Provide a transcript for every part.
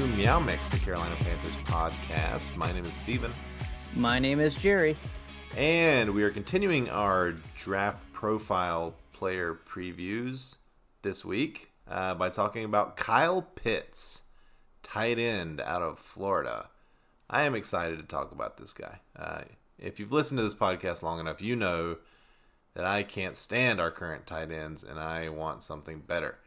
to Meow Mix, the Carolina Panthers podcast. My name is Steven. My name is Jerry. And we are continuing our draft profile player previews this week uh, by talking about Kyle Pitts, tight end out of Florida. I am excited to talk about this guy. Uh, if you've listened to this podcast long enough, you know that I can't stand our current tight ends and I want something better.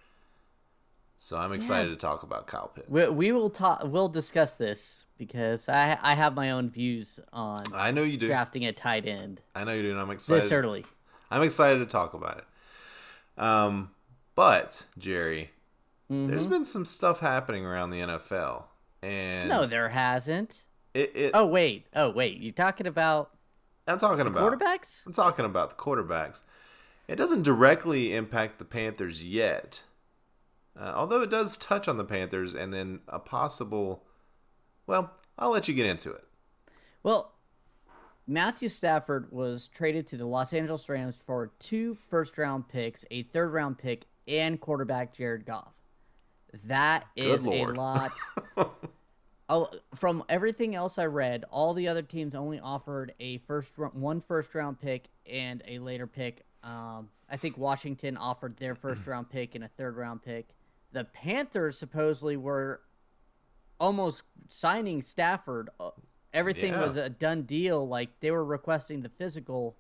So I'm excited yeah. to talk about Kyle Pitts. We, we, will talk. We'll discuss this because I I have my own views on. I know you do drafting a tight end. I know you do, and I'm excited. This early. I'm excited to talk about it. Um, but Jerry, mm-hmm. there's been some stuff happening around the NFL, and no, there hasn't. It, it, oh wait, oh wait, you're talking about? I'm talking about quarterbacks. I'm talking about the quarterbacks. It doesn't directly impact the Panthers yet uh, although it does touch on the Panthers and then a possible. Well, I'll let you get into it. Well, Matthew Stafford was traded to the Los Angeles Rams for two first round picks, a third round pick, and quarterback Jared Goff. That is a lot. oh, from everything else I read, all the other teams only offered a first one first round pick and a later pick. Um, I think Washington offered their first round pick and a third round pick the Panthers supposedly were almost signing Stafford. Uh, everything yeah. was a done deal. Like they were requesting the physical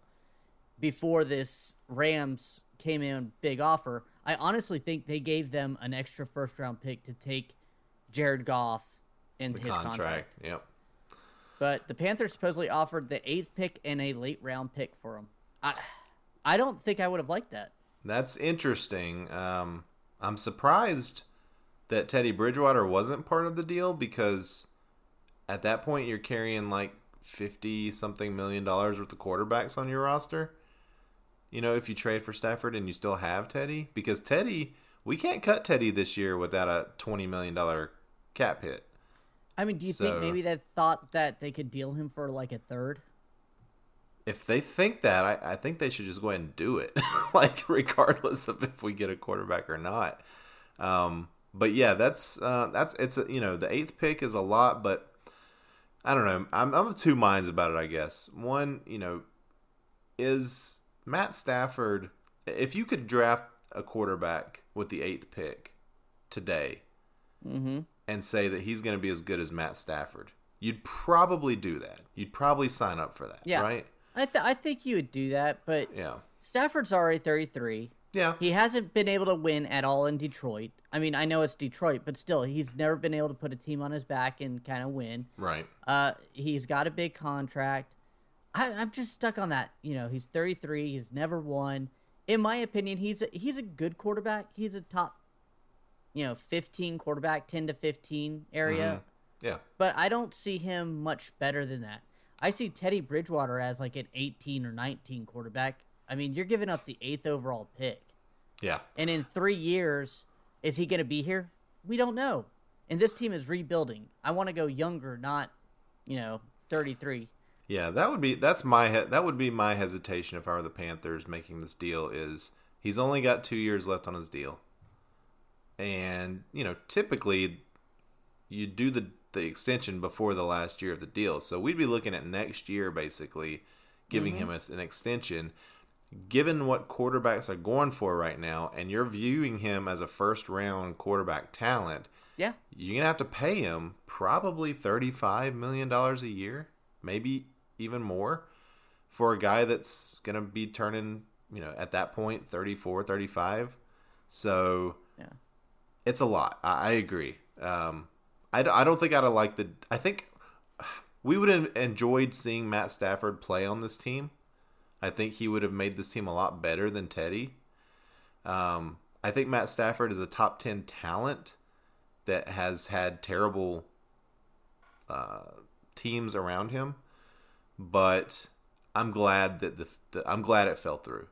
before this Rams came in big offer. I honestly think they gave them an extra first round pick to take Jared Goff in the his contract. contract. Yep. But the Panthers supposedly offered the eighth pick and a late round pick for him. I, I don't think I would have liked that. That's interesting. Um, I'm surprised that Teddy Bridgewater wasn't part of the deal because at that point you're carrying like 50 something million dollars worth of quarterbacks on your roster. You know, if you trade for Stafford and you still have Teddy, because Teddy, we can't cut Teddy this year without a $20 million cap hit. I mean, do you so, think maybe they thought that they could deal him for like a third? If they think that, I, I think they should just go ahead and do it, like regardless of if we get a quarterback or not. Um, but yeah, that's uh, that's it's a, you know the eighth pick is a lot, but I don't know. I'm I'm of two minds about it. I guess one, you know, is Matt Stafford. If you could draft a quarterback with the eighth pick today, mm-hmm. and say that he's going to be as good as Matt Stafford, you'd probably do that. You'd probably sign up for that, yeah. right? I th- I think you would do that, but yeah, Stafford's already 33. Yeah. He hasn't been able to win at all in Detroit. I mean, I know it's Detroit, but still, he's never been able to put a team on his back and kind of win. Right. Uh, he's got a big contract. I, I'm just stuck on that. You know, he's 33. He's never won. In my opinion, he's a, he's a good quarterback. He's a top, you know, 15 quarterback, 10 to 15 area. Mm-hmm. Yeah. But I don't see him much better than that. I see Teddy Bridgewater as like an 18 or 19 quarterback. I mean, you're giving up the eighth overall pick. Yeah. And in three years, is he going to be here? We don't know. And this team is rebuilding. I want to go younger, not, you know, 33. Yeah, that would be that's my he- that would be my hesitation if I were the Panthers making this deal. Is he's only got two years left on his deal, and you know typically you do the the extension before the last year of the deal. So we'd be looking at next year basically giving mm-hmm. him an extension. Given what quarterbacks are going for right now, and you're viewing him as a first round quarterback talent, yeah, you're gonna have to pay him probably thirty five million dollars a year, maybe even more, for a guy that's gonna be turning, you know, at that point 34, 35. So yeah, it's a lot. I, I agree. Um, I, I don't think I'd have liked the. I think we would have enjoyed seeing Matt Stafford play on this team. I think he would have made this team a lot better than Teddy. Um, I think Matt Stafford is a top 10 talent that has had terrible uh, teams around him, but I'm glad that the, the, I'm glad it fell through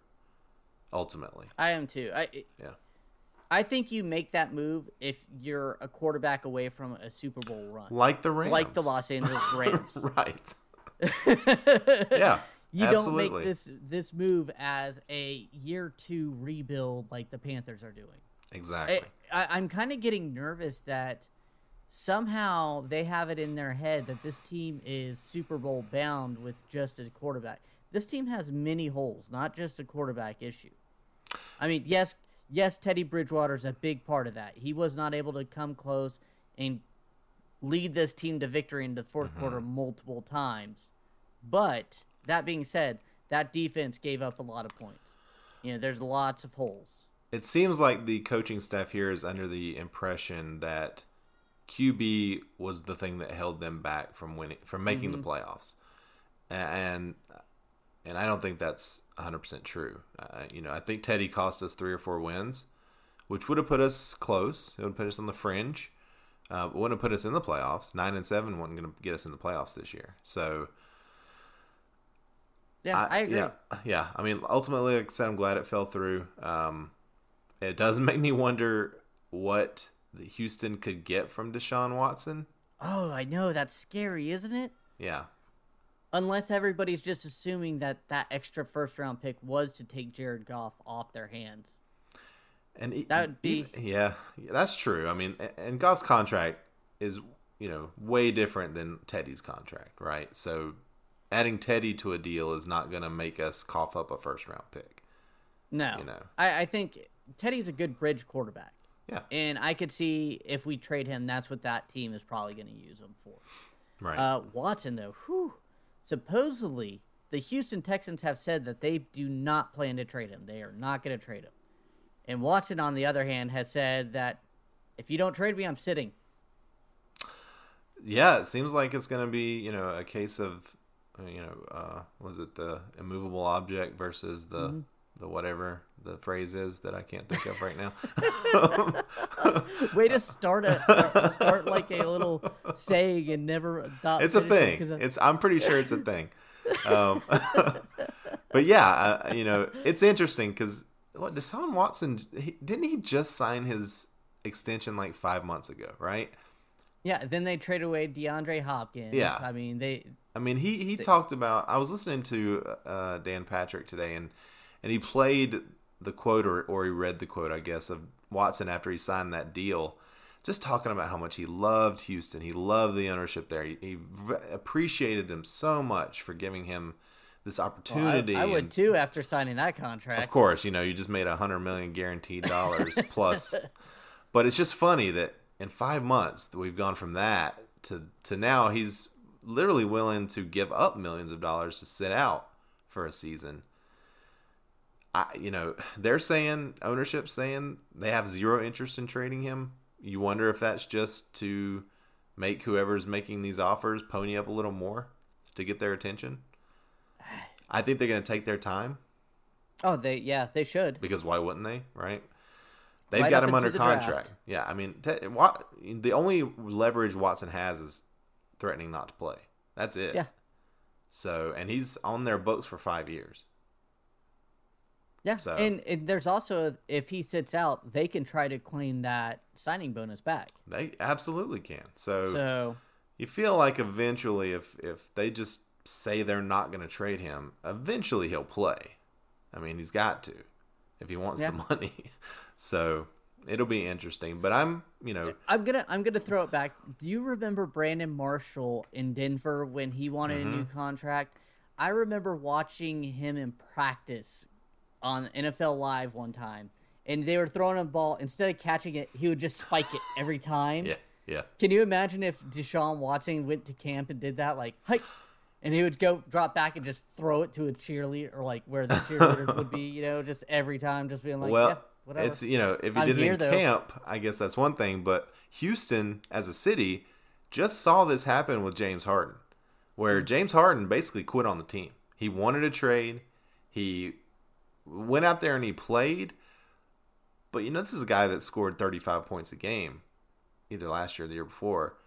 ultimately. I am too. I yeah. I think you make that move if you're a quarterback away from a Super Bowl run, like the Rams, like the Los Angeles Rams, right? yeah, you absolutely. don't make this this move as a year two rebuild like the Panthers are doing. Exactly. I, am kind of getting nervous that somehow they have it in their head that this team is Super Bowl bound with just a quarterback. This team has many holes, not just a quarterback issue. I mean, yes, yes, Teddy Bridgewater is a big part of that. He was not able to come close and lead this team to victory in the 4th mm-hmm. quarter multiple times. But that being said, that defense gave up a lot of points. You know, there's lots of holes. It seems like the coaching staff here is under the impression that QB was the thing that held them back from winning from making mm-hmm. the playoffs. And and I don't think that's 100% true. Uh, you know, I think Teddy cost us 3 or 4 wins, which would have put us close. It would have put us on the fringe. Uh, wouldn't have put us in the playoffs. 9 and 7 wasn't going to get us in the playoffs this year. So yeah, I, I, agree. Yeah, yeah. I mean, ultimately, like I said, I'm glad it fell through. Um, it does make me wonder what the Houston could get from Deshaun Watson. Oh, I know that's scary, isn't it? Yeah. Unless everybody's just assuming that that extra first round pick was to take Jared Goff off their hands. And that would be yeah, that's true. I mean, and Goff's contract is you know way different than Teddy's contract, right? So adding Teddy to a deal is not going to make us cough up a first round pick. No, you know, I, I think Teddy's a good bridge quarterback. Yeah, and I could see if we trade him, that's what that team is probably going to use him for. Right. Uh, Watson though, whew, supposedly the Houston Texans have said that they do not plan to trade him. They are not going to trade him. And Watson, on the other hand, has said that if you don't trade me, I'm sitting. Yeah, it seems like it's going to be you know a case of you know, uh, was it the immovable object versus the mm-hmm. The whatever the phrase is that I can't think of right now. Way to start a start like a little saying and never thought. It's a thing. It it's I'm pretty sure it's a thing. Um, but yeah, uh, you know, it's interesting because what Deshaun Watson he, didn't he just sign his extension like five months ago, right? Yeah, then they trade away DeAndre Hopkins. Yeah, I mean they I mean, he he talked about. I was listening to uh, Dan Patrick today, and and he played the quote or or he read the quote, I guess, of Watson after he signed that deal, just talking about how much he loved Houston. He loved the ownership there. He, he appreciated them so much for giving him this opportunity. Well, I, I, would and, too after signing that contract. Of course, you know, you just made a hundred million guaranteed dollars plus. But it's just funny that in five months we've gone from that to to now he's literally willing to give up millions of dollars to sit out for a season. I, you know, they're saying ownership saying they have zero interest in trading him. You wonder if that's just to make whoever's making these offers pony up a little more to get their attention. I think they're going to take their time. Oh, they yeah, they should. Because why wouldn't they? Right? They've right got him under contract. Draft. Yeah, I mean, t- the only leverage Watson has is threatening not to play. That's it. Yeah. So, and he's on their books for five years. Yeah. So. And, and there's also, if he sits out, they can try to claim that signing bonus back. They absolutely can. So, so you feel like eventually, if if they just say they're not going to trade him, eventually he'll play. I mean, he's got to if he wants yeah. the money. So it'll be interesting. But I'm, you know, I'm gonna I'm gonna throw it back. Do you remember Brandon Marshall in Denver when he wanted mm-hmm. a new mm-hmm. contract? I remember watching him in practice on NFL Live one time, and they were throwing a ball. Instead of catching it, he would just spike it every time. yeah, yeah. Can you imagine if Deshaun Watson went to camp and did that? Like, hike. And he would go drop back and just throw it to a cheerleader, or like where the cheerleaders would be, you know, just every time, just being like, well, yeah Whatever. It's you know if you I'm did it in though. camp, I guess that's one thing. But Houston as a city just saw this happen with James Harden, where mm-hmm. James Harden basically quit on the team. He wanted a trade. He went out there and he played. But you know this is a guy that scored 35 points a game, either last year or the year before.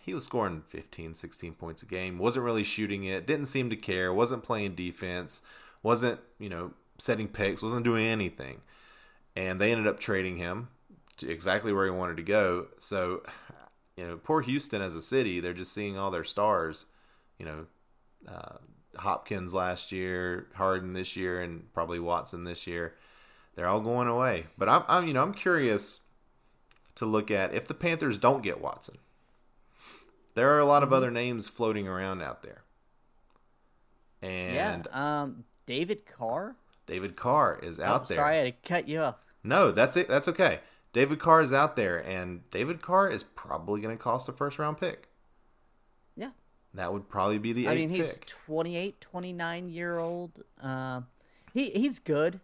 He was scoring 15, 16 points a game. Wasn't really shooting it. Didn't seem to care. Wasn't playing defense. Wasn't you know setting picks. Wasn't doing anything and they ended up trading him to exactly where he wanted to go. So, you know, poor Houston as a city, they're just seeing all their stars, you know, uh, Hopkins last year, Harden this year, and probably Watson this year. They're all going away. But I'm, I'm, you know, I'm curious to look at if the Panthers don't get Watson. there are a lot of Mm-hmm. other names floating around out there. And yeah. Um, David Carr. David Carr is out oh, there. Sorry, I had to cut you off. No, that's it. That's okay. David Carr is out there, and David Carr is probably going to cost a first round pick. That would probably be the I mean, he's pick. 28, 29 year old. Uh, he he's good.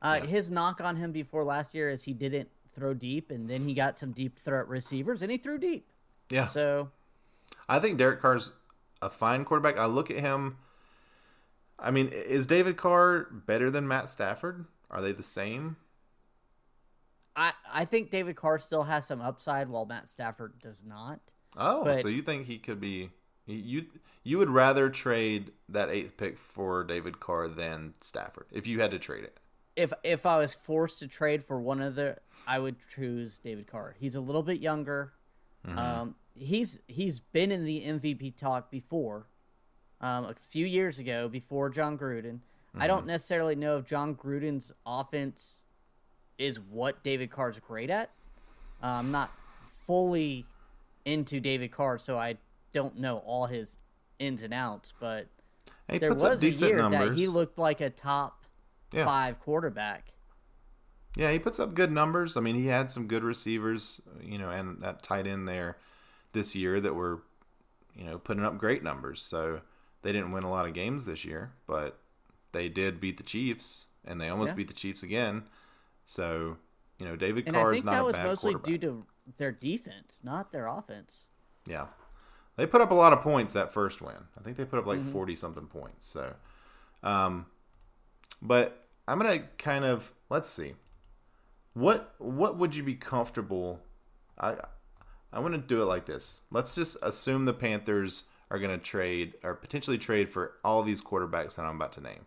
Uh, Yeah. His knock on him before last year is he didn't throw deep, and then he got some deep threat receivers, and he threw deep. Yeah, So I think Derek Carr's a fine quarterback. I look at him. I mean, is David Carr better than Matt Stafford? Are they the same? I I think David Carr still has some upside, while Matt Stafford does not. Oh, But- so you think he could be? You you would rather trade that eighth pick for David Carr than Stafford if you had to trade it? If if I was forced to trade for one of the, I would choose David Carr. He's a little bit younger. Mm-hmm. Um, he's he's been in the MVP talk before, um, a few years ago before Jon Gruden. I don't Mm-hmm. necessarily know if Jon Gruden's offense is what David Carr's great at. Uh, I'm not fully into David Carr, so I don't know all his ins and outs. But He there was a year numbers. that he looked like a top Yeah. five quarterback. Yeah, he puts up good numbers. I mean, he had some good receivers, you know, and that tight end there this year that were, you know, putting up great numbers. So they didn't win a lot of games this year, but they did beat the Chiefs, and they almost Yeah. beat the Chiefs again. So, you know, David Carr is not a And Carr I think that was mostly due to their defense, not their offense. Yeah. They put up a lot of points that first win. I think they put up like Mm-hmm. 40 something points. So, um, but I'm going to kind of, let's see. What, what would you be comfortable? I, I want to do it like this. Let's just assume the Panthers are going to trade or potentially trade for all these quarterbacks that I'm about to name.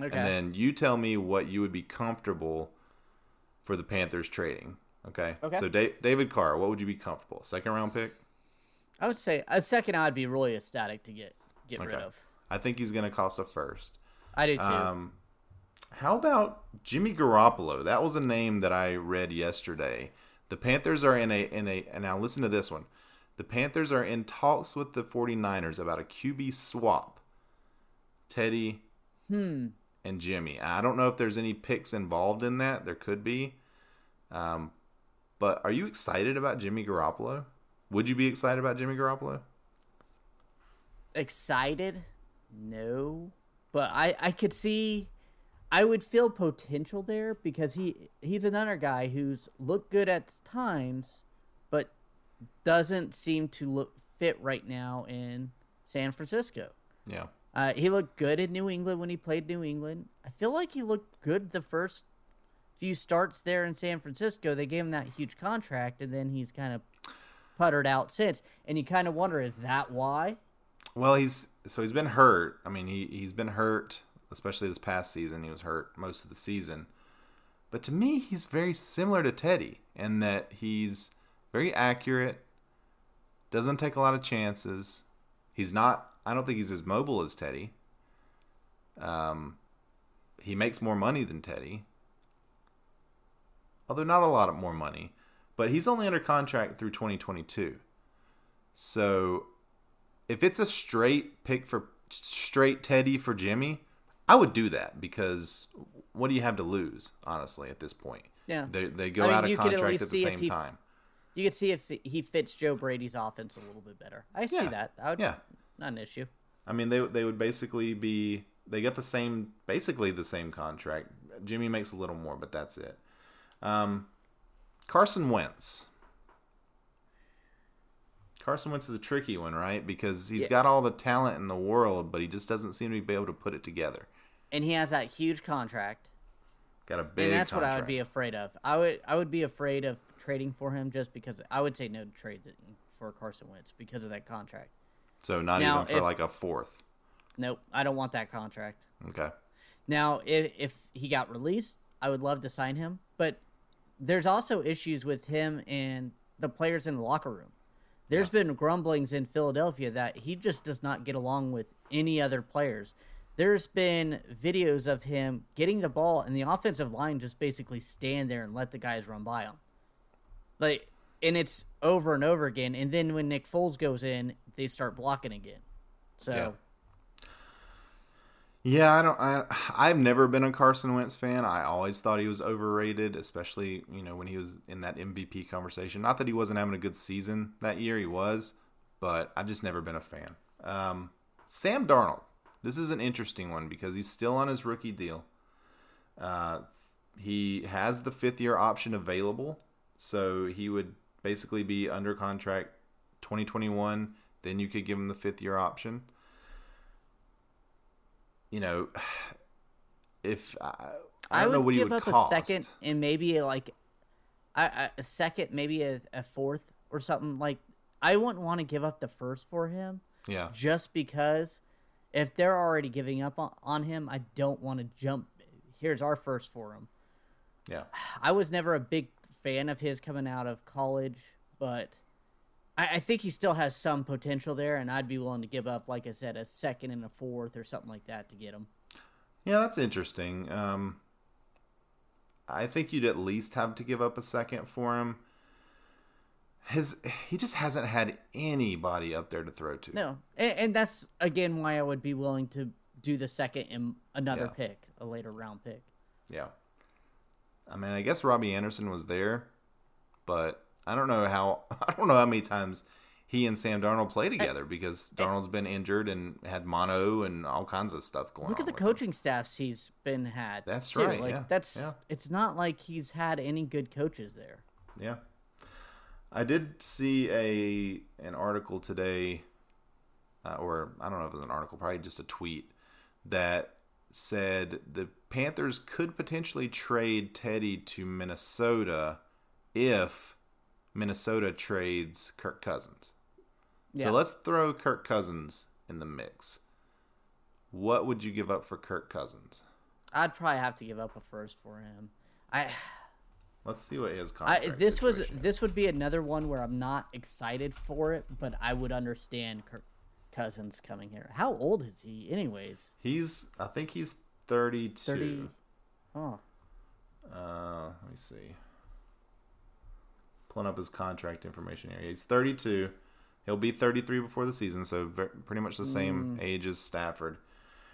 Okay. And then you tell me what you would be comfortable for the Panthers trading. Okay. Okay. So da- David Carr, what would you be comfortable? Second round pick? I would say a second I'd be really ecstatic to get get rid of. I think he's going to cost a first. I do too. Um, how about Jimmy Garoppolo? That was a name that I read yesterday. The Panthers are in a in a and now listen to this one. The Panthers are in talks with the 49ers about a QB swap. Teddy hmm. and Jimmy. I don't know if there's any picks involved in that. There could be. Um, but are you excited about Jimmy Garoppolo? Would you be excited about Jimmy Garoppolo? Excited? No. But I I could see I would feel potential there because he he's another guy who's looked good at times but doesn't seem to look fit right now in San Francisco. Yeah. Uh, he looked good in New England when he played New England. I feel like he looked good the first few starts there in San Francisco. They gave him that huge contract, and then he's kind of puttered out since. And you kind of wonder, is that why? Well, he's so he's been hurt. I mean, he he's been hurt, especially this past season. He was hurt most of the season. But to me, he's very similar to Teddy in that he's very accurate, doesn't take a lot of chances. He's not. I don't think he's as mobile as Teddy. Um, he makes more money than Teddy, although not a lot of more money. But he's only under contract through 2022. So if it's a straight pick for straight Teddy for Jimmy, I would do that because what do you have to lose, honestly, at this point? Yeah. They, they go I mean, out of could at contract at the same he- time. You could see if he fits Joe Brady's offense a little bit better. I see Yeah. that. I would, Yeah. Not an issue. I mean, they they would basically be they get the same basically the same contract. Jimmy makes a little more, but that's it. Um, Carson Wentz. Carson Wentz is a tricky one, right? Because he's Yeah. got all the talent in the world, but he just doesn't seem to be able to put it together. And he has that huge contract. Got a big and that's contract. what I would be afraid of. I would I would be afraid of trading for him just because I would say no to trades for Carson Wentz because of that contract. So not Now, even for if- like a fourth. Nope, I don't want that contract. Okay. Now, if if he got released, I would love to sign him, but there's also issues with him and the players in the locker room. There's been grumblings in Philadelphia that he just does not get along with any other players. There's been videos of him getting the ball and the offensive line just basically stand there and let the guys run by him. Like and it's over and over again. And then when Nick Foles goes in, they start blocking again. So. Yeah. Yeah, I don't. I I've never been a Carson Wentz fan. I always thought he was overrated, especially you know when he was in that MVP conversation. Not that he wasn't having a good season that year, he was, but I've just never been a fan. Um, Sam Darnold. This is an interesting one because he's still on his rookie deal. Uh, he has the fifth year option available, so he would basically be under contract 2021. Then you could give him the fifth year option you know, if I, I, I don't would know what he give would up cost. a second and maybe like a, a second, maybe a, a fourth or something. Like I wouldn't want to give up the first for him Yeah, just because if they're already giving up on, on him, I don't want to jump. Here's our first for him. yeah, I was never a big fan of his coming out of college, but I, I think he still has some potential there, and I'd be willing to give up, like I said, a second and a fourth or something like that to get him. yeah. That's interesting. Um, I think you'd at least have to give up a second for him. His he just hasn't had anybody up there to throw to. No, and, and that's again why I would be willing to do the second and another Yeah. pick, a later round pick. Yeah. I mean, I guess Robbie Anderson was there, but I don't know how. I don't know how many times he and Sam Darnold play together because Darnold's been injured and had mono and all kinds of stuff going on. Look at the with him. coaching staffs he's been had. That's too. right, Like yeah, that's yeah. it's not like he's had any good coaches there. Yeah. I did see a an article today, uh, or I don't know if it was an article, probably just a tweet that said the Panthers could potentially trade Teddy to Minnesota if Minnesota trades Kirk Cousins. Yeah. So let's throw Kirk Cousins in the mix. What would you give up for Kirk Cousins? I'd probably have to give up a first for him. I Let's see what his I, contract. this was is. this would be another one where I'm not excited for it, but I would understand Kirk Cousins coming here. How old is he, anyways? He's I think he's 32. Thirty. Oh, Uh, let me see. Pulling up his contract information here. He's 32. He'll be 33 before the season, so ver- pretty much the same age as Stafford.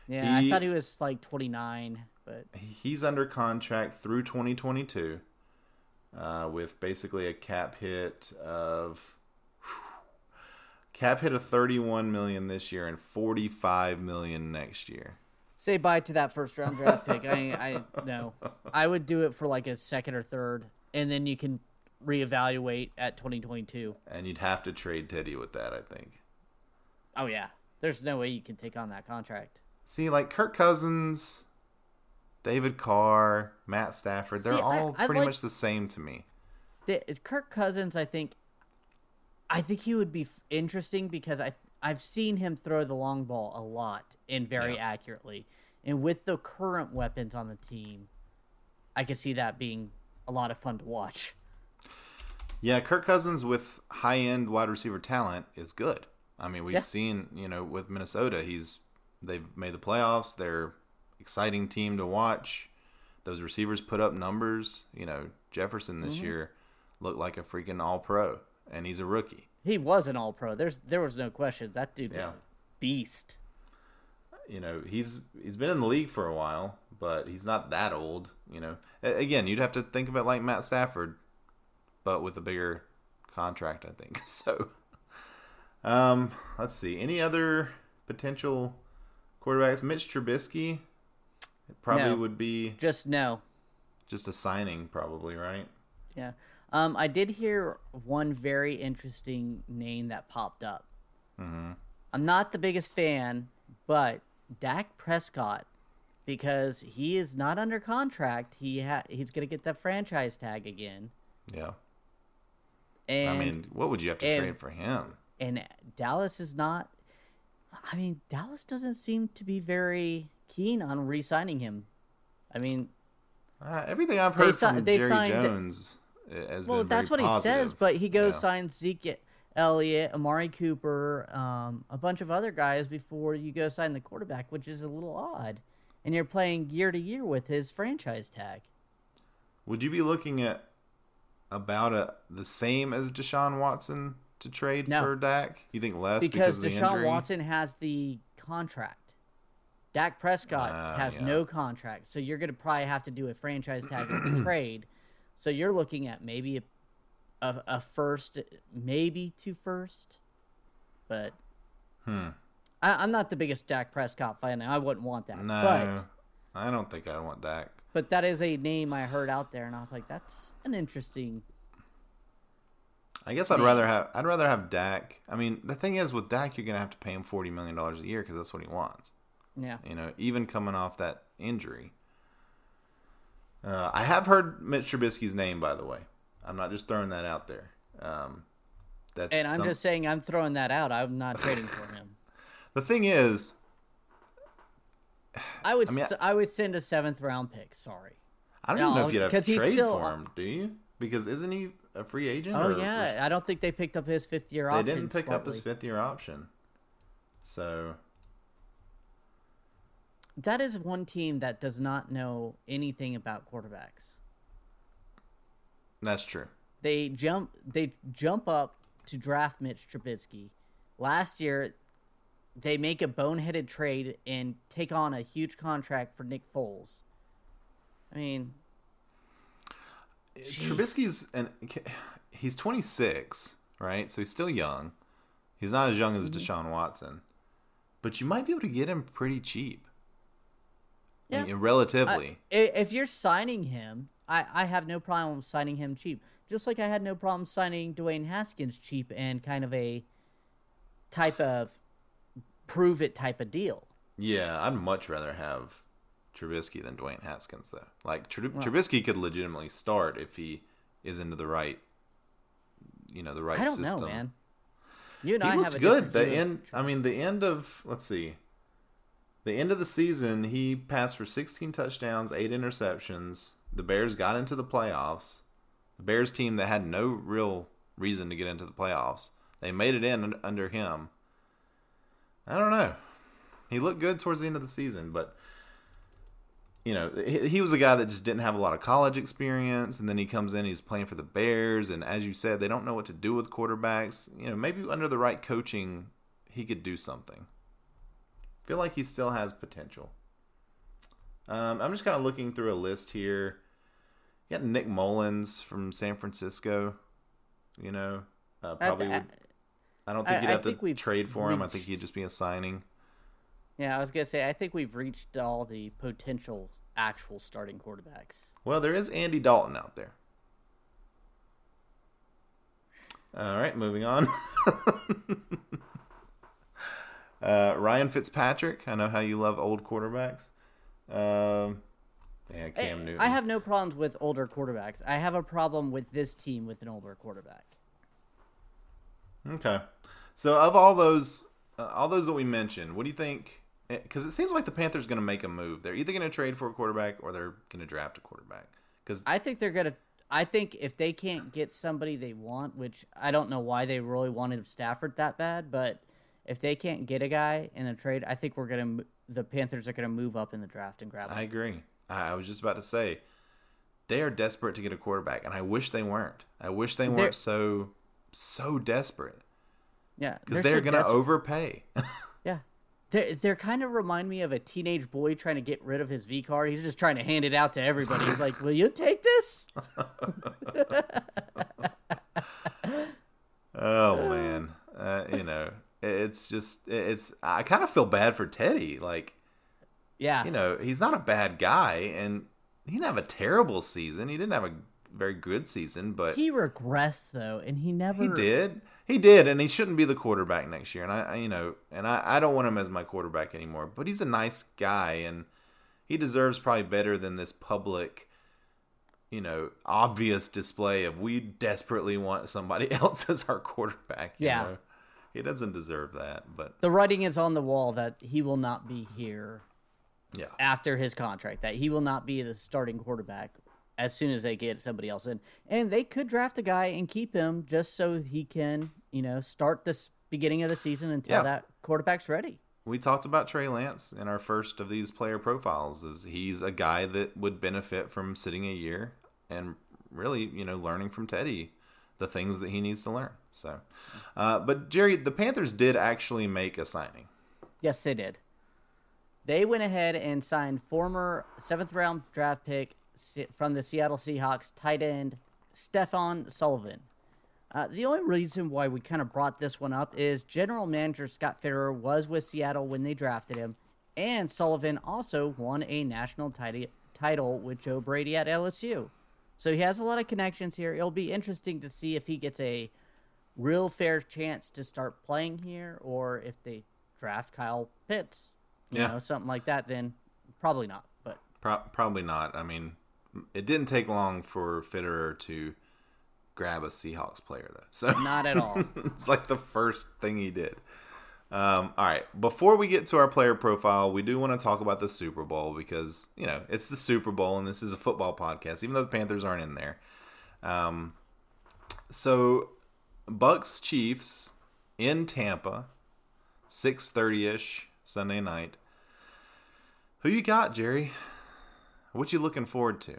yeah. He- I thought he was like 29, but He's under contract through 2022, uh, with basically a cap hit of cap hit of 31 million this year and 45 million next year. say bye to that first round draft pick. I I no, I would do it for like a second or third, and then you can reevaluate at 2022. And you'd have to trade Teddy with that, I think. Oh yeah, there's no way you can take on that contract. See, like Kirk Cousins, David Carr, Matt Stafford, they're See, I- all I pretty like- much the same to me. the, Kirk Cousins, I think, I think he would be f- interesting because I I've seen him throw the long ball a lot and very Yeah. accurately, and with the current weapons on the team, I could see that being a lot of fun to watch. Yeah, Kirk Cousins with high end wide receiver talent is good. I mean, we've Yeah. seen, you know, with Minnesota, he's they've made the playoffs. They're exciting team to watch. Those receivers put up numbers. You know, Jefferson Mm-hmm. this year looked like a freaking all pro, and he's a rookie. He was an All Pro. There's there was no questions. That dude Yeah. was a beast. you know he's he's been in the league for a while, but he's not that old. You know, A- again, you'd have to think of it like Matt Stafford, but with a bigger contract, I think. So, um, let's see. Any other potential quarterbacks? Mitch Trubisky it probably No. would be Just no. just a signing, probably right. Yeah. Um, I did hear one very interesting name that popped up. Mm-hmm. I'm not the biggest fan, but Dak Prescott, because he is not under contract, he ha- he's gonna get that franchise tag again, Yeah. And I mean, what would you have to and- trade for him? and Dallas is not. I mean, Dallas doesn't seem to be very keen on re-signing him. I mean, Uh, everything I've heard si- from they Jerry Jones uh, has Well, been that's what he says, but he goes Yeah. signs Zeke Elliott, Amari Cooper, um, a bunch of other guys before you go sign the quarterback, which is a little odd. And you're playing year to year with his franchise tag. Would you be looking at about a, the same as Deshaun Watson to trade No. for Dak? You think less because because, of Deshaun? Watson has the contract. Dak Prescott Ah, has yeah. no contract, so you're going to probably have to do a franchise tag trade. So you're looking at maybe a, a, a first, maybe two first, but Hmm. I, I'm not the biggest Dak Prescott fan. I wouldn't want that. No, But I don't think I want Dak. But that is a name I heard out there, and I was like, that's an interesting. I guess I'd Yeah. rather have I'd rather have Dak. I mean, the thing is with Dak, you're gonna have to pay him forty million dollars a year because that's what he wants. Yeah, You know, even coming off that injury. Uh, I have heard Mitch Trubisky's name, by the way. I'm not just throwing that out there. Um, that's and I'm some- just saying I'm throwing that out. I'm not trading for him. the thing is, I would I mean, s- I would send a seventh round pick. Sorry. I don't even know if you'd have to trade still- for him. Do you? Because isn't he a free agent? Oh yeah, I don't think they picked up his fifth year they option. didn't pick up his fifth year option. So That is one team that does not know anything about quarterbacks. that's true. They jump they jump up to draft Mitch Trubisky. Last year, they make a boneheaded trade and take on a huge contract for Nick Foles. I mean, Trubisky's and he's 26, right? So he's still young. He's not as young as Mm-hmm. Deshaun Watson, but you might be able to get him pretty cheap. Yeah. I mean, relatively. I- if you're signing him, I, I have no problem signing him cheap. Just like I had no problem signing Dwayne Haskins cheap and kind of a type of prove it type of deal. yeah, I'd much rather have Trubisky than Dwayne Haskins, though. Like Tru- Trubisky could legitimately start if he is into the right, you know, the right I don't system. know, man. You and He I looked have a good. The end. I mean, the end of let's see, the end of the season, he passed for 16 touchdowns, eight interceptions. The Bears got into the playoffs. The Bears team that had no real reason to get into the playoffs, they made it in under him. I don't know. He looked good towards the end of the season, but you know, he, he was a guy that just didn't have a lot of college experience, and then he comes in, he's playing for the Bears, and as you said, they don't know what to do with quarterbacks. You know, maybe under the right coaching, he could do something. feel like he still has potential. Um, I'm just kind of looking through a list here. You got Nick Mullens from San Francisco. You know, uh, probably I- would. I don't think I- you'd have think to trade for him. I think he'd just be a signing. Yeah, I was gonna say I think we've reached all the potential actual starting quarterbacks. Well, there is Andy Dalton out there. All right, moving on. uh, Ryan Fitzpatrick. I know how you love old quarterbacks. Um, yeah, Cam Newton. I have no problems with older quarterbacks. I have a problem with this team with an older quarterback. Okay, so of all those, uh, all those that we mentioned, what do you think? Because it seems like the Panthers going to make a move. They're either going to trade for a quarterback or they're going to draft a quarterback. Because I think they're gonna. I think if they can't get somebody they want, which I don't know why they really wanted Stafford that bad, but if they can't get a guy in a trade, I think we're gonna. The Panthers are gonna move up in the draft and grab him. I agree. I I was just about to say they are desperate to get a quarterback, and I wish they weren't. I wish they They're- weren't so so desperate yeah, because they're, so gonna desperate. overpay. Yeah. They're, they're kind of remind me of a teenage boy trying to get rid of his V card. He's just trying to hand it out to everybody. He's like, "Will you take this?" oh man, uh, you know it's just it's. I kind of feel bad for Teddy. Like Yeah. you know he's not a bad guy, and he didn't have a terrible season. He didn't have a very good season, but he regressed though, and he never. He did. He did, and he shouldn't be the quarterback next year. And I, I you know, and I, I don't want him as my quarterback anymore. But he's a nice guy, and he deserves probably better than this public, you know, obvious display of we desperately want somebody else as our quarterback. you Yeah. know? he doesn't deserve that. But The writing is on the wall that he will not be here yeah, after his contract. That he will not be the starting quarterback as soon as they get somebody else in. And they could draft a guy and keep him just so he can, you know, start this beginning of the season until Yeah. that quarterback's ready. we talked about Trey Lance in our first of these player profiles. Is he's a guy that would benefit from sitting a year and really, you know, learning from Teddy the things that he needs to learn. So, uh, but Jerry, the Panthers did actually make a signing. Yes, they did. They went ahead and signed former seventh round draft pick from the Seattle Seahawks tight end Stephen Sullivan. Uh, the only reason why we kind of brought this one up is general manager Scott Fitterer was with Seattle when they drafted him, and Sullivan also won a national tit- title with Joe Brady at LSU. So he has a lot of connections here. It'll be interesting to see if he gets a real fair chance to start playing here or if they draft Kyle Pitts, you yeah. know, something like that, then probably not. But Pro- probably not. I mean, it didn't take long for Fitterer to grab a Seahawks player though. So not at all. it's like the first thing he did. Um, all right, before we get to our player profile, we do want to talk about the Super Bowl because you know it's the Super Bowl and this is a football podcast, even though the Panthers aren't in there. Um, so Bucks Chiefs in Tampa, six thirty ish Sunday night. Who you got, Jerry? What you looking forward to?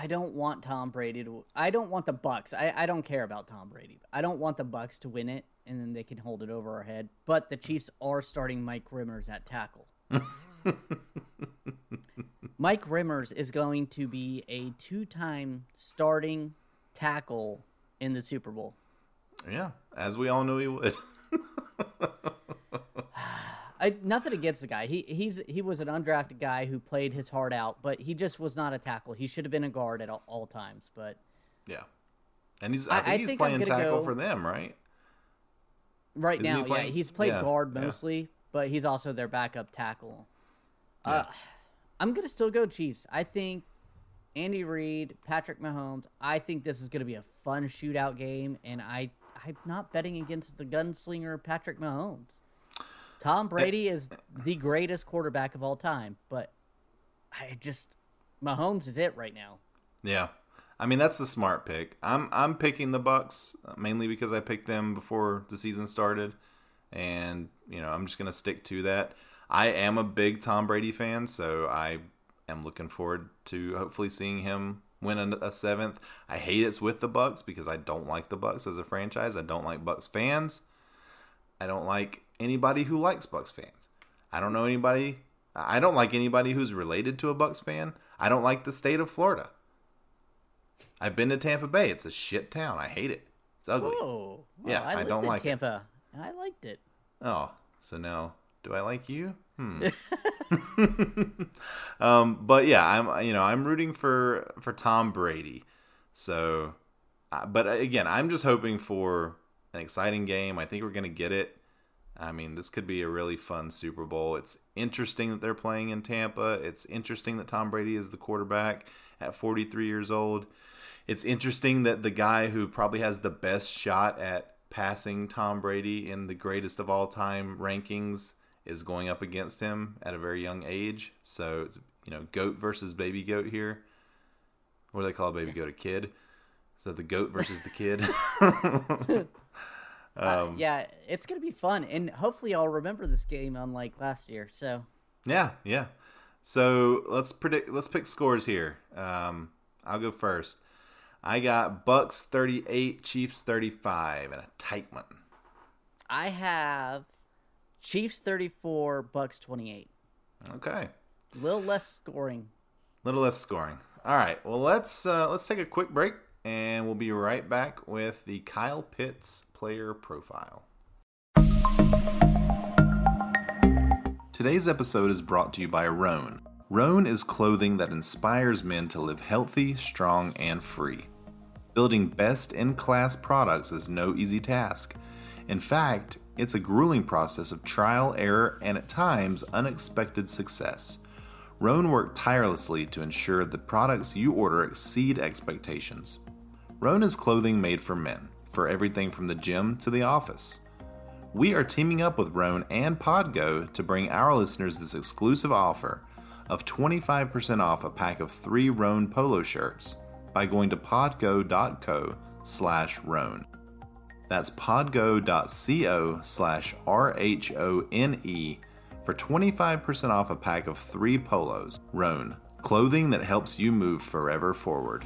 I don't want Tom Brady to. I don't want the Bucks. I, I don't care about Tom Brady. I don't want the Bucks to win it, and then they can hold it over our head. But the Chiefs are starting Mike Remmers at tackle. Mike Remmers is going to be a two-time starting tackle in the Super Bowl. Yeah, as we all knew he would. I, nothing against the guy. He he's he was an undrafted guy who played his heart out, but he just was not a tackle. He should have been a guard at all, all times. But yeah, and he's I think I, he's think playing tackle go, for them, right? Right Isn't now, yeah, he's played yeah, guard mostly, yeah. but he's also their backup tackle. Yeah. Uh, I'm gonna still go Chiefs. I think Andy Reid, Patrick Mahomes. I think this is gonna be a fun shootout game, and I I'm not betting against the gunslinger Patrick Mahomes. Tom eh, Brady is the greatest quarterback of all time, but I just Mahomes is it right now. Yeah. I mean that's the smart pick. I'm I'm picking the Bucks uh, mainly because I picked them before the season started and you know, I'm just going to stick to that. I am a big Tom Brady fan, so I am looking forward to hopefully seeing him win a, a seventh. I hate it's with the Bucks because I don't like the Bucks as a franchise. I don't like Bucks fans. I don't like anybody who likes Bucks fans. I don't know anybody. I don't like anybody who's related to a Bucks fan. I don't like the state of Florida. I've been to Tampa Bay. It's a shit town. I hate it. It's ugly. Whoa. Well, yeah, I, I don't like Tampa. It. I liked it. Oh, so now do I like you? Hmm. um, but yeah, I'm you know I'm rooting for for Tom Brady. So, uh, but again, I'm just hoping for an exciting game. I think we're gonna get it. I mean, this could be a really fun Super Bowl. It's interesting that they're playing in Tampa. It's interesting that Tom Brady is the quarterback at 43 years old. It's interesting that the guy who probably has the best shot at passing Tom Brady in the greatest of all time rankings is going up against him at a very young age. So it's you know goat versus baby goat here. What do they call a baby goat? A kid. So the goat versus the kid. Uh, um, uh, yeah, it's gonna be fun, and hopefully I'll remember this game unlike last year. So yeah, yeah. So let's predict. Let's pick scores here. Um, I'll go first. I got Bucks thirty eight, Chiefs thirty five, and a tight one. I have Chiefs thirty four, Bucks twenty eight. Okay. A little less scoring. A little less scoring. All right. Well, let's uh, let's take a quick break, and we'll be right back with the Kyle Pitts player profile. Today's episode is brought to you by Rhone. Rhone is clothing that inspires men to live healthy, strong, and free. Building best in class products is no easy task. In fact, it's a grueling process of trial, error, and at times unexpected success. Rhone worked tirelessly to ensure the products you order exceed expectations. Rhone is clothing made for men for everything from the gym to the office. We are teaming up with Rhone and Podgo to bring our listeners this exclusive offer of 25% off a pack of three Rhone polo shirts by going to podgo.co slash Rhone. That's podgo.co slash R-H-O-N-E for 25% off a pack of three polos. Rhone, clothing that helps you move forever forward.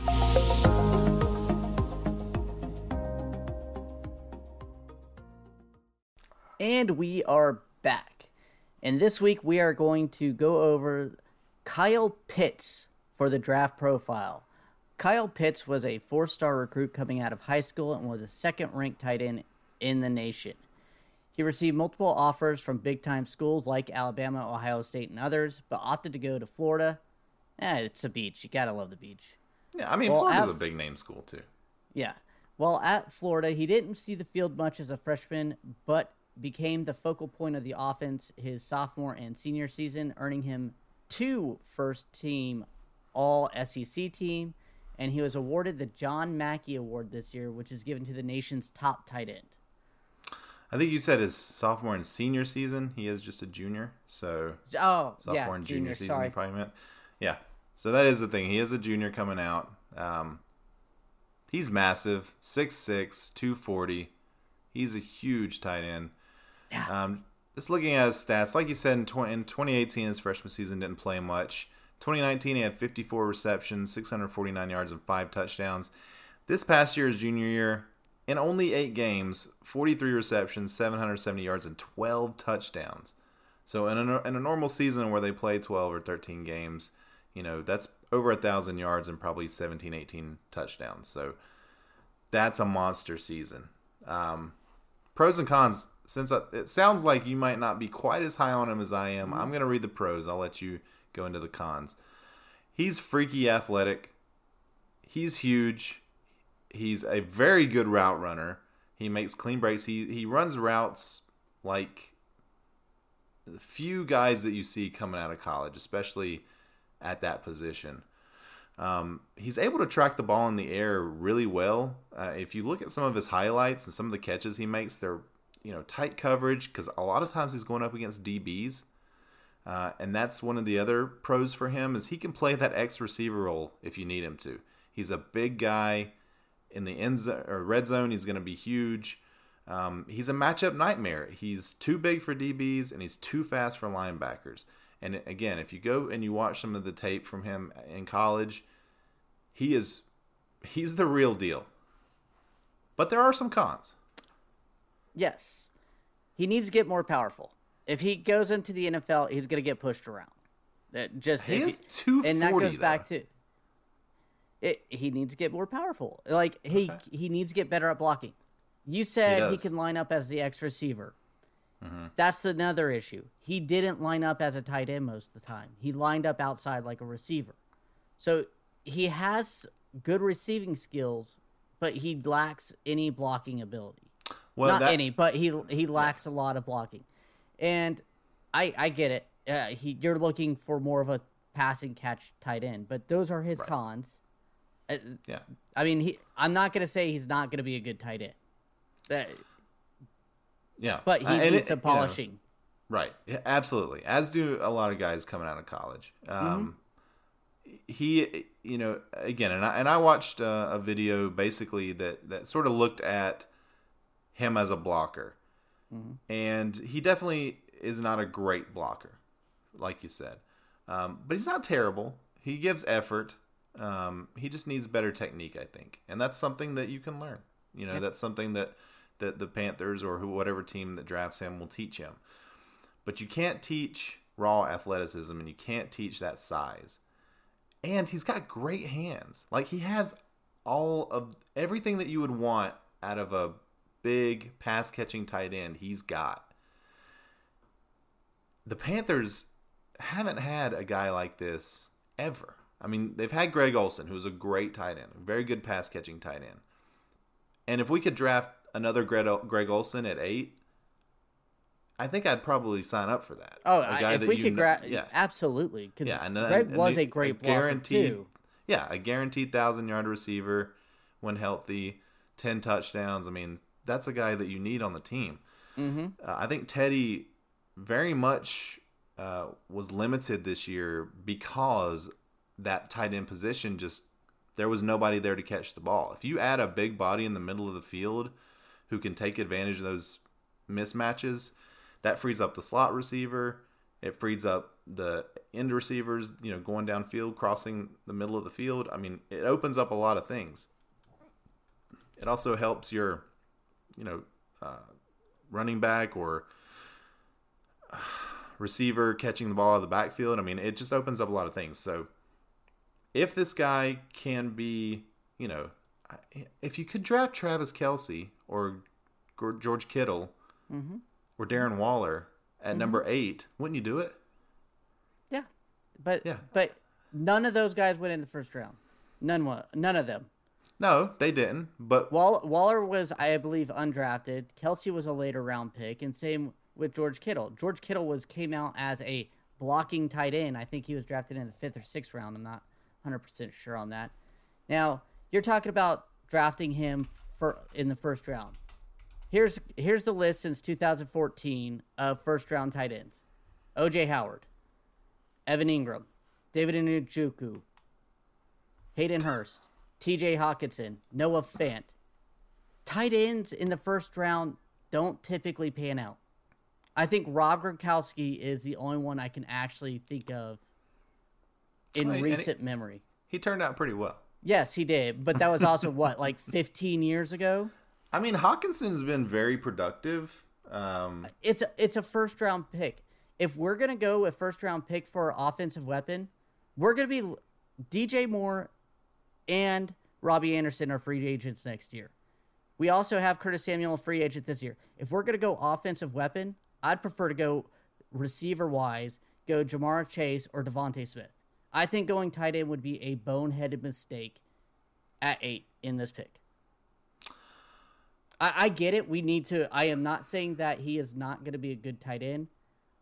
And we are back. And this week we are going to go over Kyle Pitts for the draft profile. Kyle Pitts was a four star recruit coming out of high school and was a second ranked tight end in the nation. He received multiple offers from big time schools like Alabama, Ohio State, and others, but opted to go to Florida. Eh, it's a beach. You gotta love the beach. Yeah, I mean, Well, Florida's Av- a big name school too. Yeah. While at Florida, he didn't see the field much as a freshman, but became the focal point of the offense his sophomore and senior season, earning him two first team all SEC team, and he was awarded the John Mackey Award this year, which is given to the nation's top tight end. I think you said his sophomore and senior season. He is just a junior, so Oh, sophomore yeah, and junior, junior, season. sorry. You probably meant. Yeah. So that is the thing. He is a junior coming out. Um, he's massive, 6'6", 240. He's a huge tight end. Yeah. Um, just looking at his stats, like you said, in, 20, in 2018, his freshman season didn't play much. 2019, he had 54 receptions, 649 yards, and five touchdowns. This past year, his junior year, in only eight games, 43 receptions, 770 yards, and 12 touchdowns. So in a, in a normal season where they play 12 or 13 games, you know, that's over a thousand yards and probably 17, 18 touchdowns. So that's a monster season. Um, pros and cons. Since it sounds like you might not be quite as high on him as I am, I'm going to read the pros. I'll let you go into the cons. He's freaky athletic. He's huge. He's a very good route runner. He makes clean breaks. He he runs routes like the few guys that you see coming out of college, especially at that position. Um, he's able to track the ball in the air really well. Uh, if you look at some of his highlights and some of the catches he makes, they're you know tight coverage because a lot of times he's going up against DBs, uh, and that's one of the other pros for him is he can play that X receiver role if you need him to. He's a big guy in the end zone or red zone. He's going to be huge. Um, he's a matchup nightmare. He's too big for DBs and he's too fast for linebackers. And again, if you go and you watch some of the tape from him in college, he is he's the real deal. But there are some cons. Yes. He needs to get more powerful. If he goes into the NFL, he's going to get pushed around. That just He is 240 and that goes though. back to it. He needs to get more powerful. Like he he needs to get better at blocking. You said he. Mm-hmm. can line up as the X receiver. That's another issue. He didn't line up as a tight end most of the time. He lined up outside like a receiver. So he has good receiving skills, but he lacks any blocking ability Well, not that, any, but he he lacks a lot of blocking, and I I get it. Uh, he you're looking for more of a passing catch tight end, but those are his cons. Uh, yeah. I mean, he I'm not gonna say he's not gonna be a good tight end, Uh, Yeah. but he Uh, needs it- some you know, polishing. Right. Yeah, absolutely. As do a lot of guys coming out of college. Mm-hmm. Um, He, you know, again, and I and I watched uh, a video basically that that sort of looked at him as a blocker, Mm-hmm. and he definitely is not a great blocker, like you said, um, but he's not terrible. He gives effort. Um, he just needs better technique, I think, and that's something that you can learn. You know, that's something that that the Panthers or who whatever team that drafts him will teach him. But you can't teach raw athleticism and you can't teach that size. And he's got great hands. Like he has all of everything that you would want out of a big pass catching tight end, he's got. The Panthers haven't had a guy like this ever. I mean, they've had Greg Olsen, who's a great tight end, a very good pass catching tight end. And if we could draft another Greg, Greg Olsen at eight, I think I'd probably sign up for that. Oh, I- if that we could grab, yeah, absolutely, because yeah, and, uh, Greg and was a- a great a guaranteed, too. yeah, a guaranteed thousand yard receiver when healthy, ten touchdowns. I mean, that's a guy that you need on the team. Mm-hmm. Uh, I think Teddy very much uh, was limited this year because that tight end position just there was nobody there to catch the ball. If you add a big body in the middle of the field who can take advantage of those mismatches, that frees up the slot receiver. It frees up the end receivers, you know, going downfield, crossing the middle of the field. I mean, it opens up a lot of things. It also helps your, you know, uh, running back or uh, receiver catching the ball out of the backfield. I mean, it just opens up a lot of things. So if this guy can be, you know, if you could draft Travis Kelce or George Kittle Mm-hmm. or Darren Waller at number eight, wouldn't you do it? Yeah, but Yeah. but none of those guys went in the first round. None wa- None of them. No, they didn't. But Wall- Waller was, I believe, undrafted. Kelce was a later round pick, and same with George Kittle. George Kittle was came out as a blocking tight end. I think he was drafted in the fifth or sixth round. I'm not 100 percent sure on that. Now you're talking about drafting him for in the first round. Here's here's the list since 2014 of first round tight ends: O.J. Howard, Evan Engram, David Njoku, Hayden Hurst, T.J. Hockenson, Noah Fant. Tight ends in the first round don't typically pan out. I think Rob Gronkowski is the only one I can actually think of in Right, and it- recent memory. he turned out pretty well. Yes, he did, but that was also what like 15 years ago. I mean, Hockenson's been very productive. Um, It's a, it's a first round pick. If we're gonna go with first round pick for our offensive weapon, we're gonna be DJ Moore and Robbie Anderson are free agents next year. We also have Curtis Samuel free agent this year. If we're gonna go offensive weapon, I'd prefer to go receiver wise, go Ja'Marr Chase or DeVonta Smith. I think going tight end would be a boneheaded mistake at eight in this pick. I, I get it. We need to. I am not saying that he is not going to be a good tight end.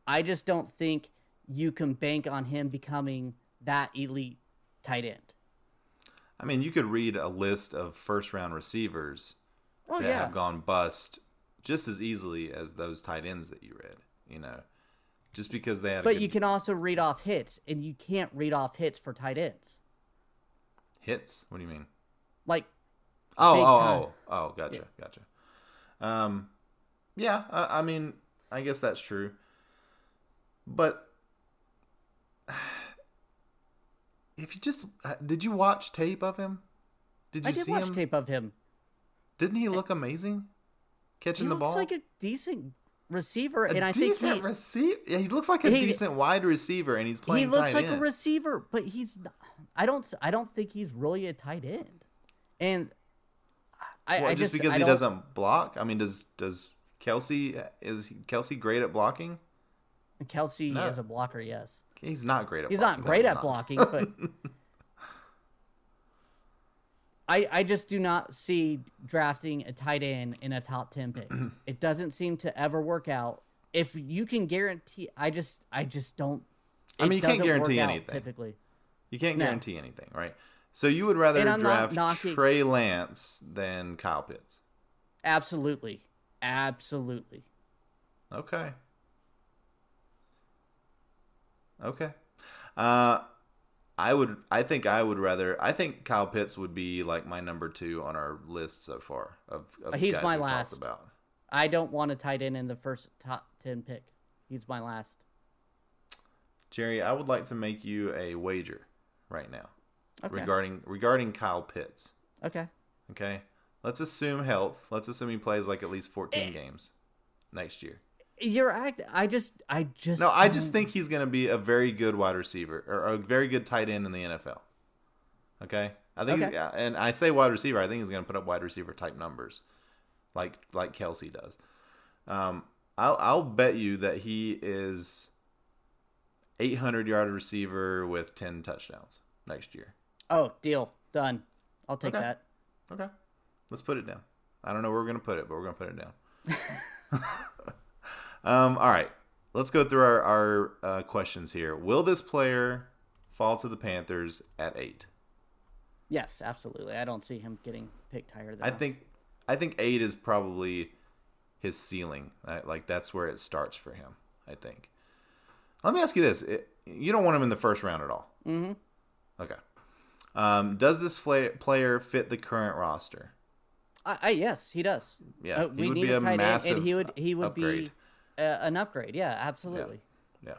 I just don't think you can bank on him becoming that elite tight end. I mean, you could read a list of first round receivers Oh that yeah, have gone bust just as easily as those tight ends that you read. You know, just because they had. but good you can also read off hits, and you can't read off hits for tight ends. hits. What do you mean? Like Oh, oh, time. oh, oh, gotcha, gotcha. Um, yeah, I, I mean, I guess that's true. But if you just uh, did you watch tape of him? Did you I did see watch him? tape of him. Didn't he look amazing catching He the ball. He looks like a decent receiver, A and I think he, receiver. Yeah, he looks like a He- decent wide receiver, and he's playing. he looks like a receiver, but he's. Not, I don't. I don't think he's really a tight end, and I, Well, I just just because I he doesn't block. I mean, does does Kelce is Kelce great at blocking? Kelce No. is a blocker, yes. He's not great at. He's blocking. not great he's at not. blocking, but I I just do not see drafting a tight end in a top ten pick. it doesn't seem to ever work out. If you can guarantee, I just I just don't. I mean, you can't guarantee anything. typically. You can't No. guarantee anything, right? So you would rather And I'm not draft knocking- Trey Lance than Kyle Pitts. Absolutely, absolutely. Okay. Okay. Uh I would I think I would rather I think Kyle Pitts would be like my number 2 on our list so far of, of He's my last. about. I don't want a tight end in the first top ten pick. He's my last. Jerry, I would like to make you a wager right now Okay. regarding regarding Kyle Pitts. okay. Okay? Let's assume health. Let's assume he plays like at least Eh. 14 games next year. You're act. I just. I just. No, I just think he's going to be a very good wide receiver or a very good tight end in the NFL. Okay, I think, Okay. And I say wide receiver. I think he's going to put up wide receiver type numbers, like like Kelce does. Um, I'll I'll bet you that he is 800 yard receiver with 10 touchdowns next year. Oh, deal done. I'll take Okay. that. Okay, let's put it down. I don't know where we're going to put it, but we're going to put it down. um, all right, let's go through our, our uh, questions here. Will this player fall to the Panthers at eight? Yes, absolutely. I don't see him getting picked higher than. I us. think I think eight is probably his ceiling. I, like that's where it starts for him. I think. Let me ask you this: It- You don't want him in the first round at all. Mm-hmm. Okay. Um, does this fla- player fit the current roster? I, I yes, he does. Yeah, Uh, he we would need be a tight end, massive and he would he would upgrade. be uh, an upgrade. Yeah, absolutely. Yeah.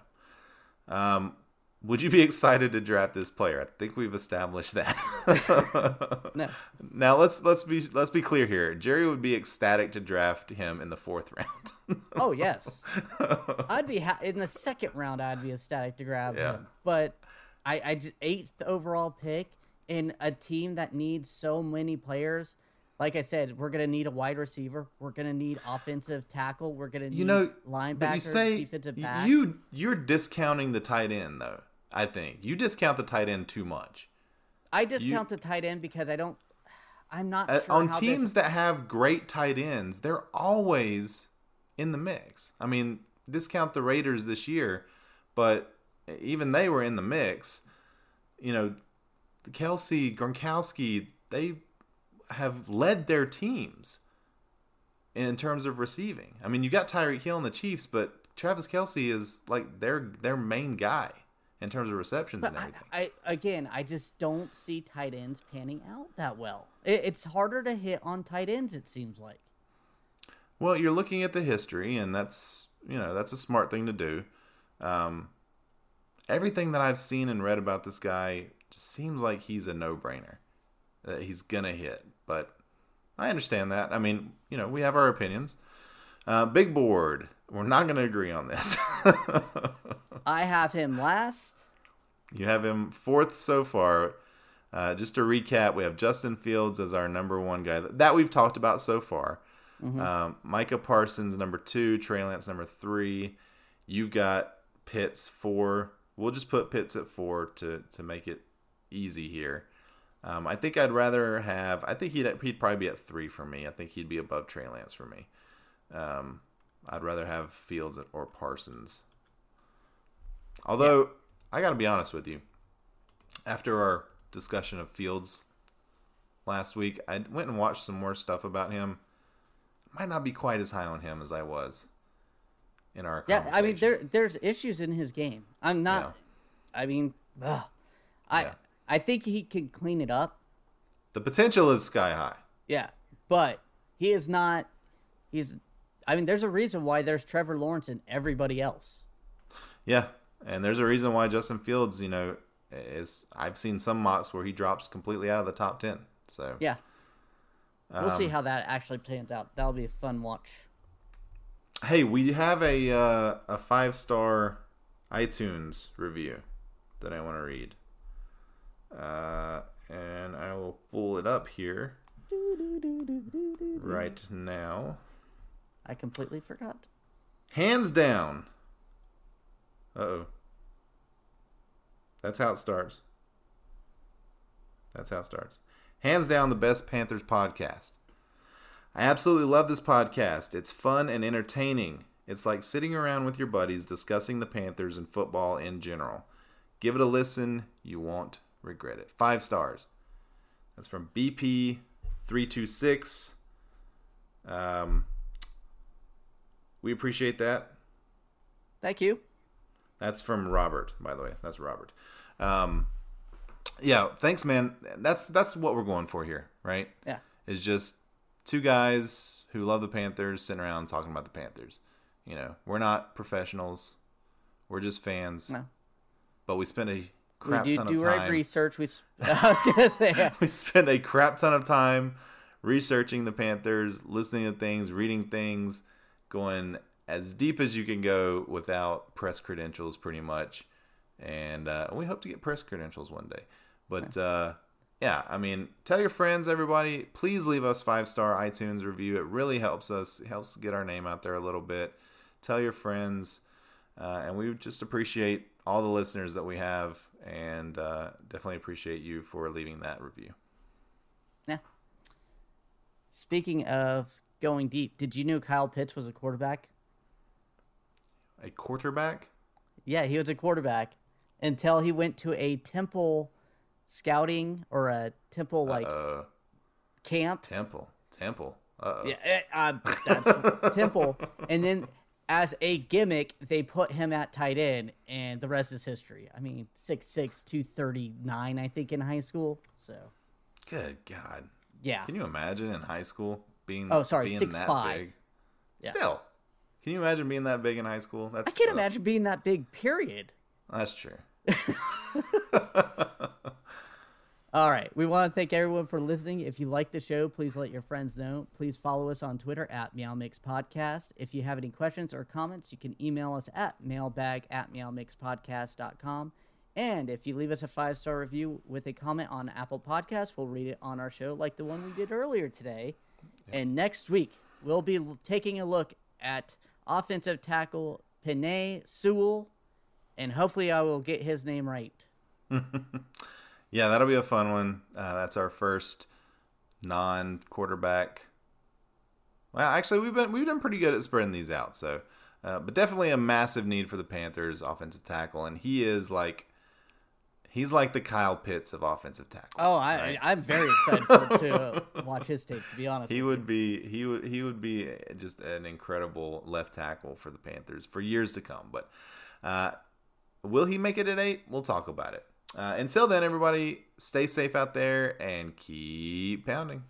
Um, would you be excited to draft this player? I think we've established that. No. Now let's let's be let's be clear here. Jerry would be ecstatic to draft him in the fourth round. Oh yes, I'd be ha- in the second round. I'd be ecstatic to grab Yeah. him, but I, I eighth overall pick in a team that needs so many players. Like I said, we're gonna need a wide receiver. We're gonna need offensive tackle. We're gonna need you know, linebacker, but you say defensive back. you you're discounting the tight end though. I think you discount the tight end too much. I discount the tight end because I don't. I'm not Uh, sure on teams this, that have great tight ends, they're always in the mix. I mean, discount the Raiders this year, but even they were in the mix. You know, the Kelce, Gronkowski, they have led their teams in terms of receiving. I mean, you got Tyreek Hill and the Chiefs, but Travis Kelce is like their their main guy in terms of receptions and I, everything. I again, I just don't see tight ends panning out that well. It, it's harder to hit on tight ends. It seems like. Well, you're looking at the history, and that's you know that's a smart thing to do. Um, everything that I've seen and read about this guy just seems like he's a no-brainer that he's gonna hit. But I understand that. I mean, you know, we have our opinions. Uh, big board, we're not gonna agree on this. I have him last. you have him fourth so far. Uh, just to recap, we have Justin Fields as our number one guy that we've talked about so far. Um, Micah Parsons number two, Trey Lance number three. You've got Pitts four. We'll just put Pitts at four to to make it easy here. Um, I think I'd rather have. I think he'd he'd probably be at three for me. I think he'd be above Trey Lance for me. Um, I'd rather have Fields or Parsons. Although I got to be honest with you, after our discussion of Fields last week, I went and watched some more stuff about him. Might not be quite as high on him as I was in our Yeah, I mean there there's issues in his game. I'm not. I mean, ugh. I Yeah. I think he can clean it up. the potential is sky high. Yeah, but he is not. He's. I mean, there's a reason why there's Trevor Lawrence and everybody else. Yeah, and there's a reason why Justin Fields, you know, is I've seen some mocks where he drops completely out of the top ten. So Yeah. We'll see Um, how that actually pans out. That'll be a fun watch. Hey, we have a uh, a five star iTunes review that I want to read, uh, and I will pull it up here right now. I completely forgot. Hands down. Uh oh. That's how it starts. That's how it starts. Hands down, the best Panthers podcast. I absolutely love this podcast. It's fun and entertaining. It's like sitting around with your buddies discussing the Panthers and football in general. Give it a listen. You won't regret it. Five stars. That's from BP326. Um, we appreciate that. Thank you. That's from Robert, by the way. That's Robert. Um, yeah, thanks, man. That's that's what we're going for here, right? Yeah. It's just two guys who love the Panthers sitting around talking about the Panthers. You know, we're not professionals. We're just fans. No. But we spend a crap we do ton do of time. research. We. I was gonna say. yeah. we spend a crap ton of time researching the Panthers, listening to things, reading things, going as deep as you can go without press credentials, pretty much. And uh, we hope to get press credentials one day. But uh, yeah, I mean, tell your friends, everybody. Please leave us five star iTunes review. It really helps us. It helps get our name out there a little bit. Tell your friends, uh, and we just appreciate all the listeners that we have, and uh, definitely appreciate you for leaving that review. Yeah. Speaking of going deep, did you know Kyle Pitts was a quarterback? A quarterback? Yeah, he was a quarterback until he went to a temple scouting or a temple like camp. Temple. Temple. Uh oh. Yeah, eh, uh, that's temple. And then as a gimmick, they put him at tight end, and the rest is history. I mean, 6'6", 239, I think, in high school. So, Good God. yeah. Can you imagine in high school being Oh, sorry, being 6'5". big? Yeah. Still. Can you imagine being that big in high school? That's I can't uh, imagine being that big, period. That's true. All right. We want to thank everyone for listening. If you like the show, please let your friends know. Please follow us on Twitter at Meow Mix Podcast. If you have any questions or comments, you can email us at mailbag at meowmixpodcast.com. And if you leave us a five star review with a comment on Apple Podcasts, we'll read it on our show, like the one we did earlier today. And next week, we'll be taking a look at offensive tackle Penei Sewell. And hopefully, I will get his name right. Yeah, that'll be a fun one. Uh, that's our first non-quarterback. Well, actually, we've been we've been pretty good at spreading these out. So, uh, but definitely a massive need for the Panthers offensive tackle, and he is like he's like the Kyle Pitts of offensive tackle. Oh, I, right? I'm very excited for, to uh, watch his tape. To be honest, He with would be he would he would be just an incredible left tackle for the Panthers for years to come. But uh, will he make it at eight? We'll talk about it. Uh, until then, everybody, stay safe out there and keep pounding.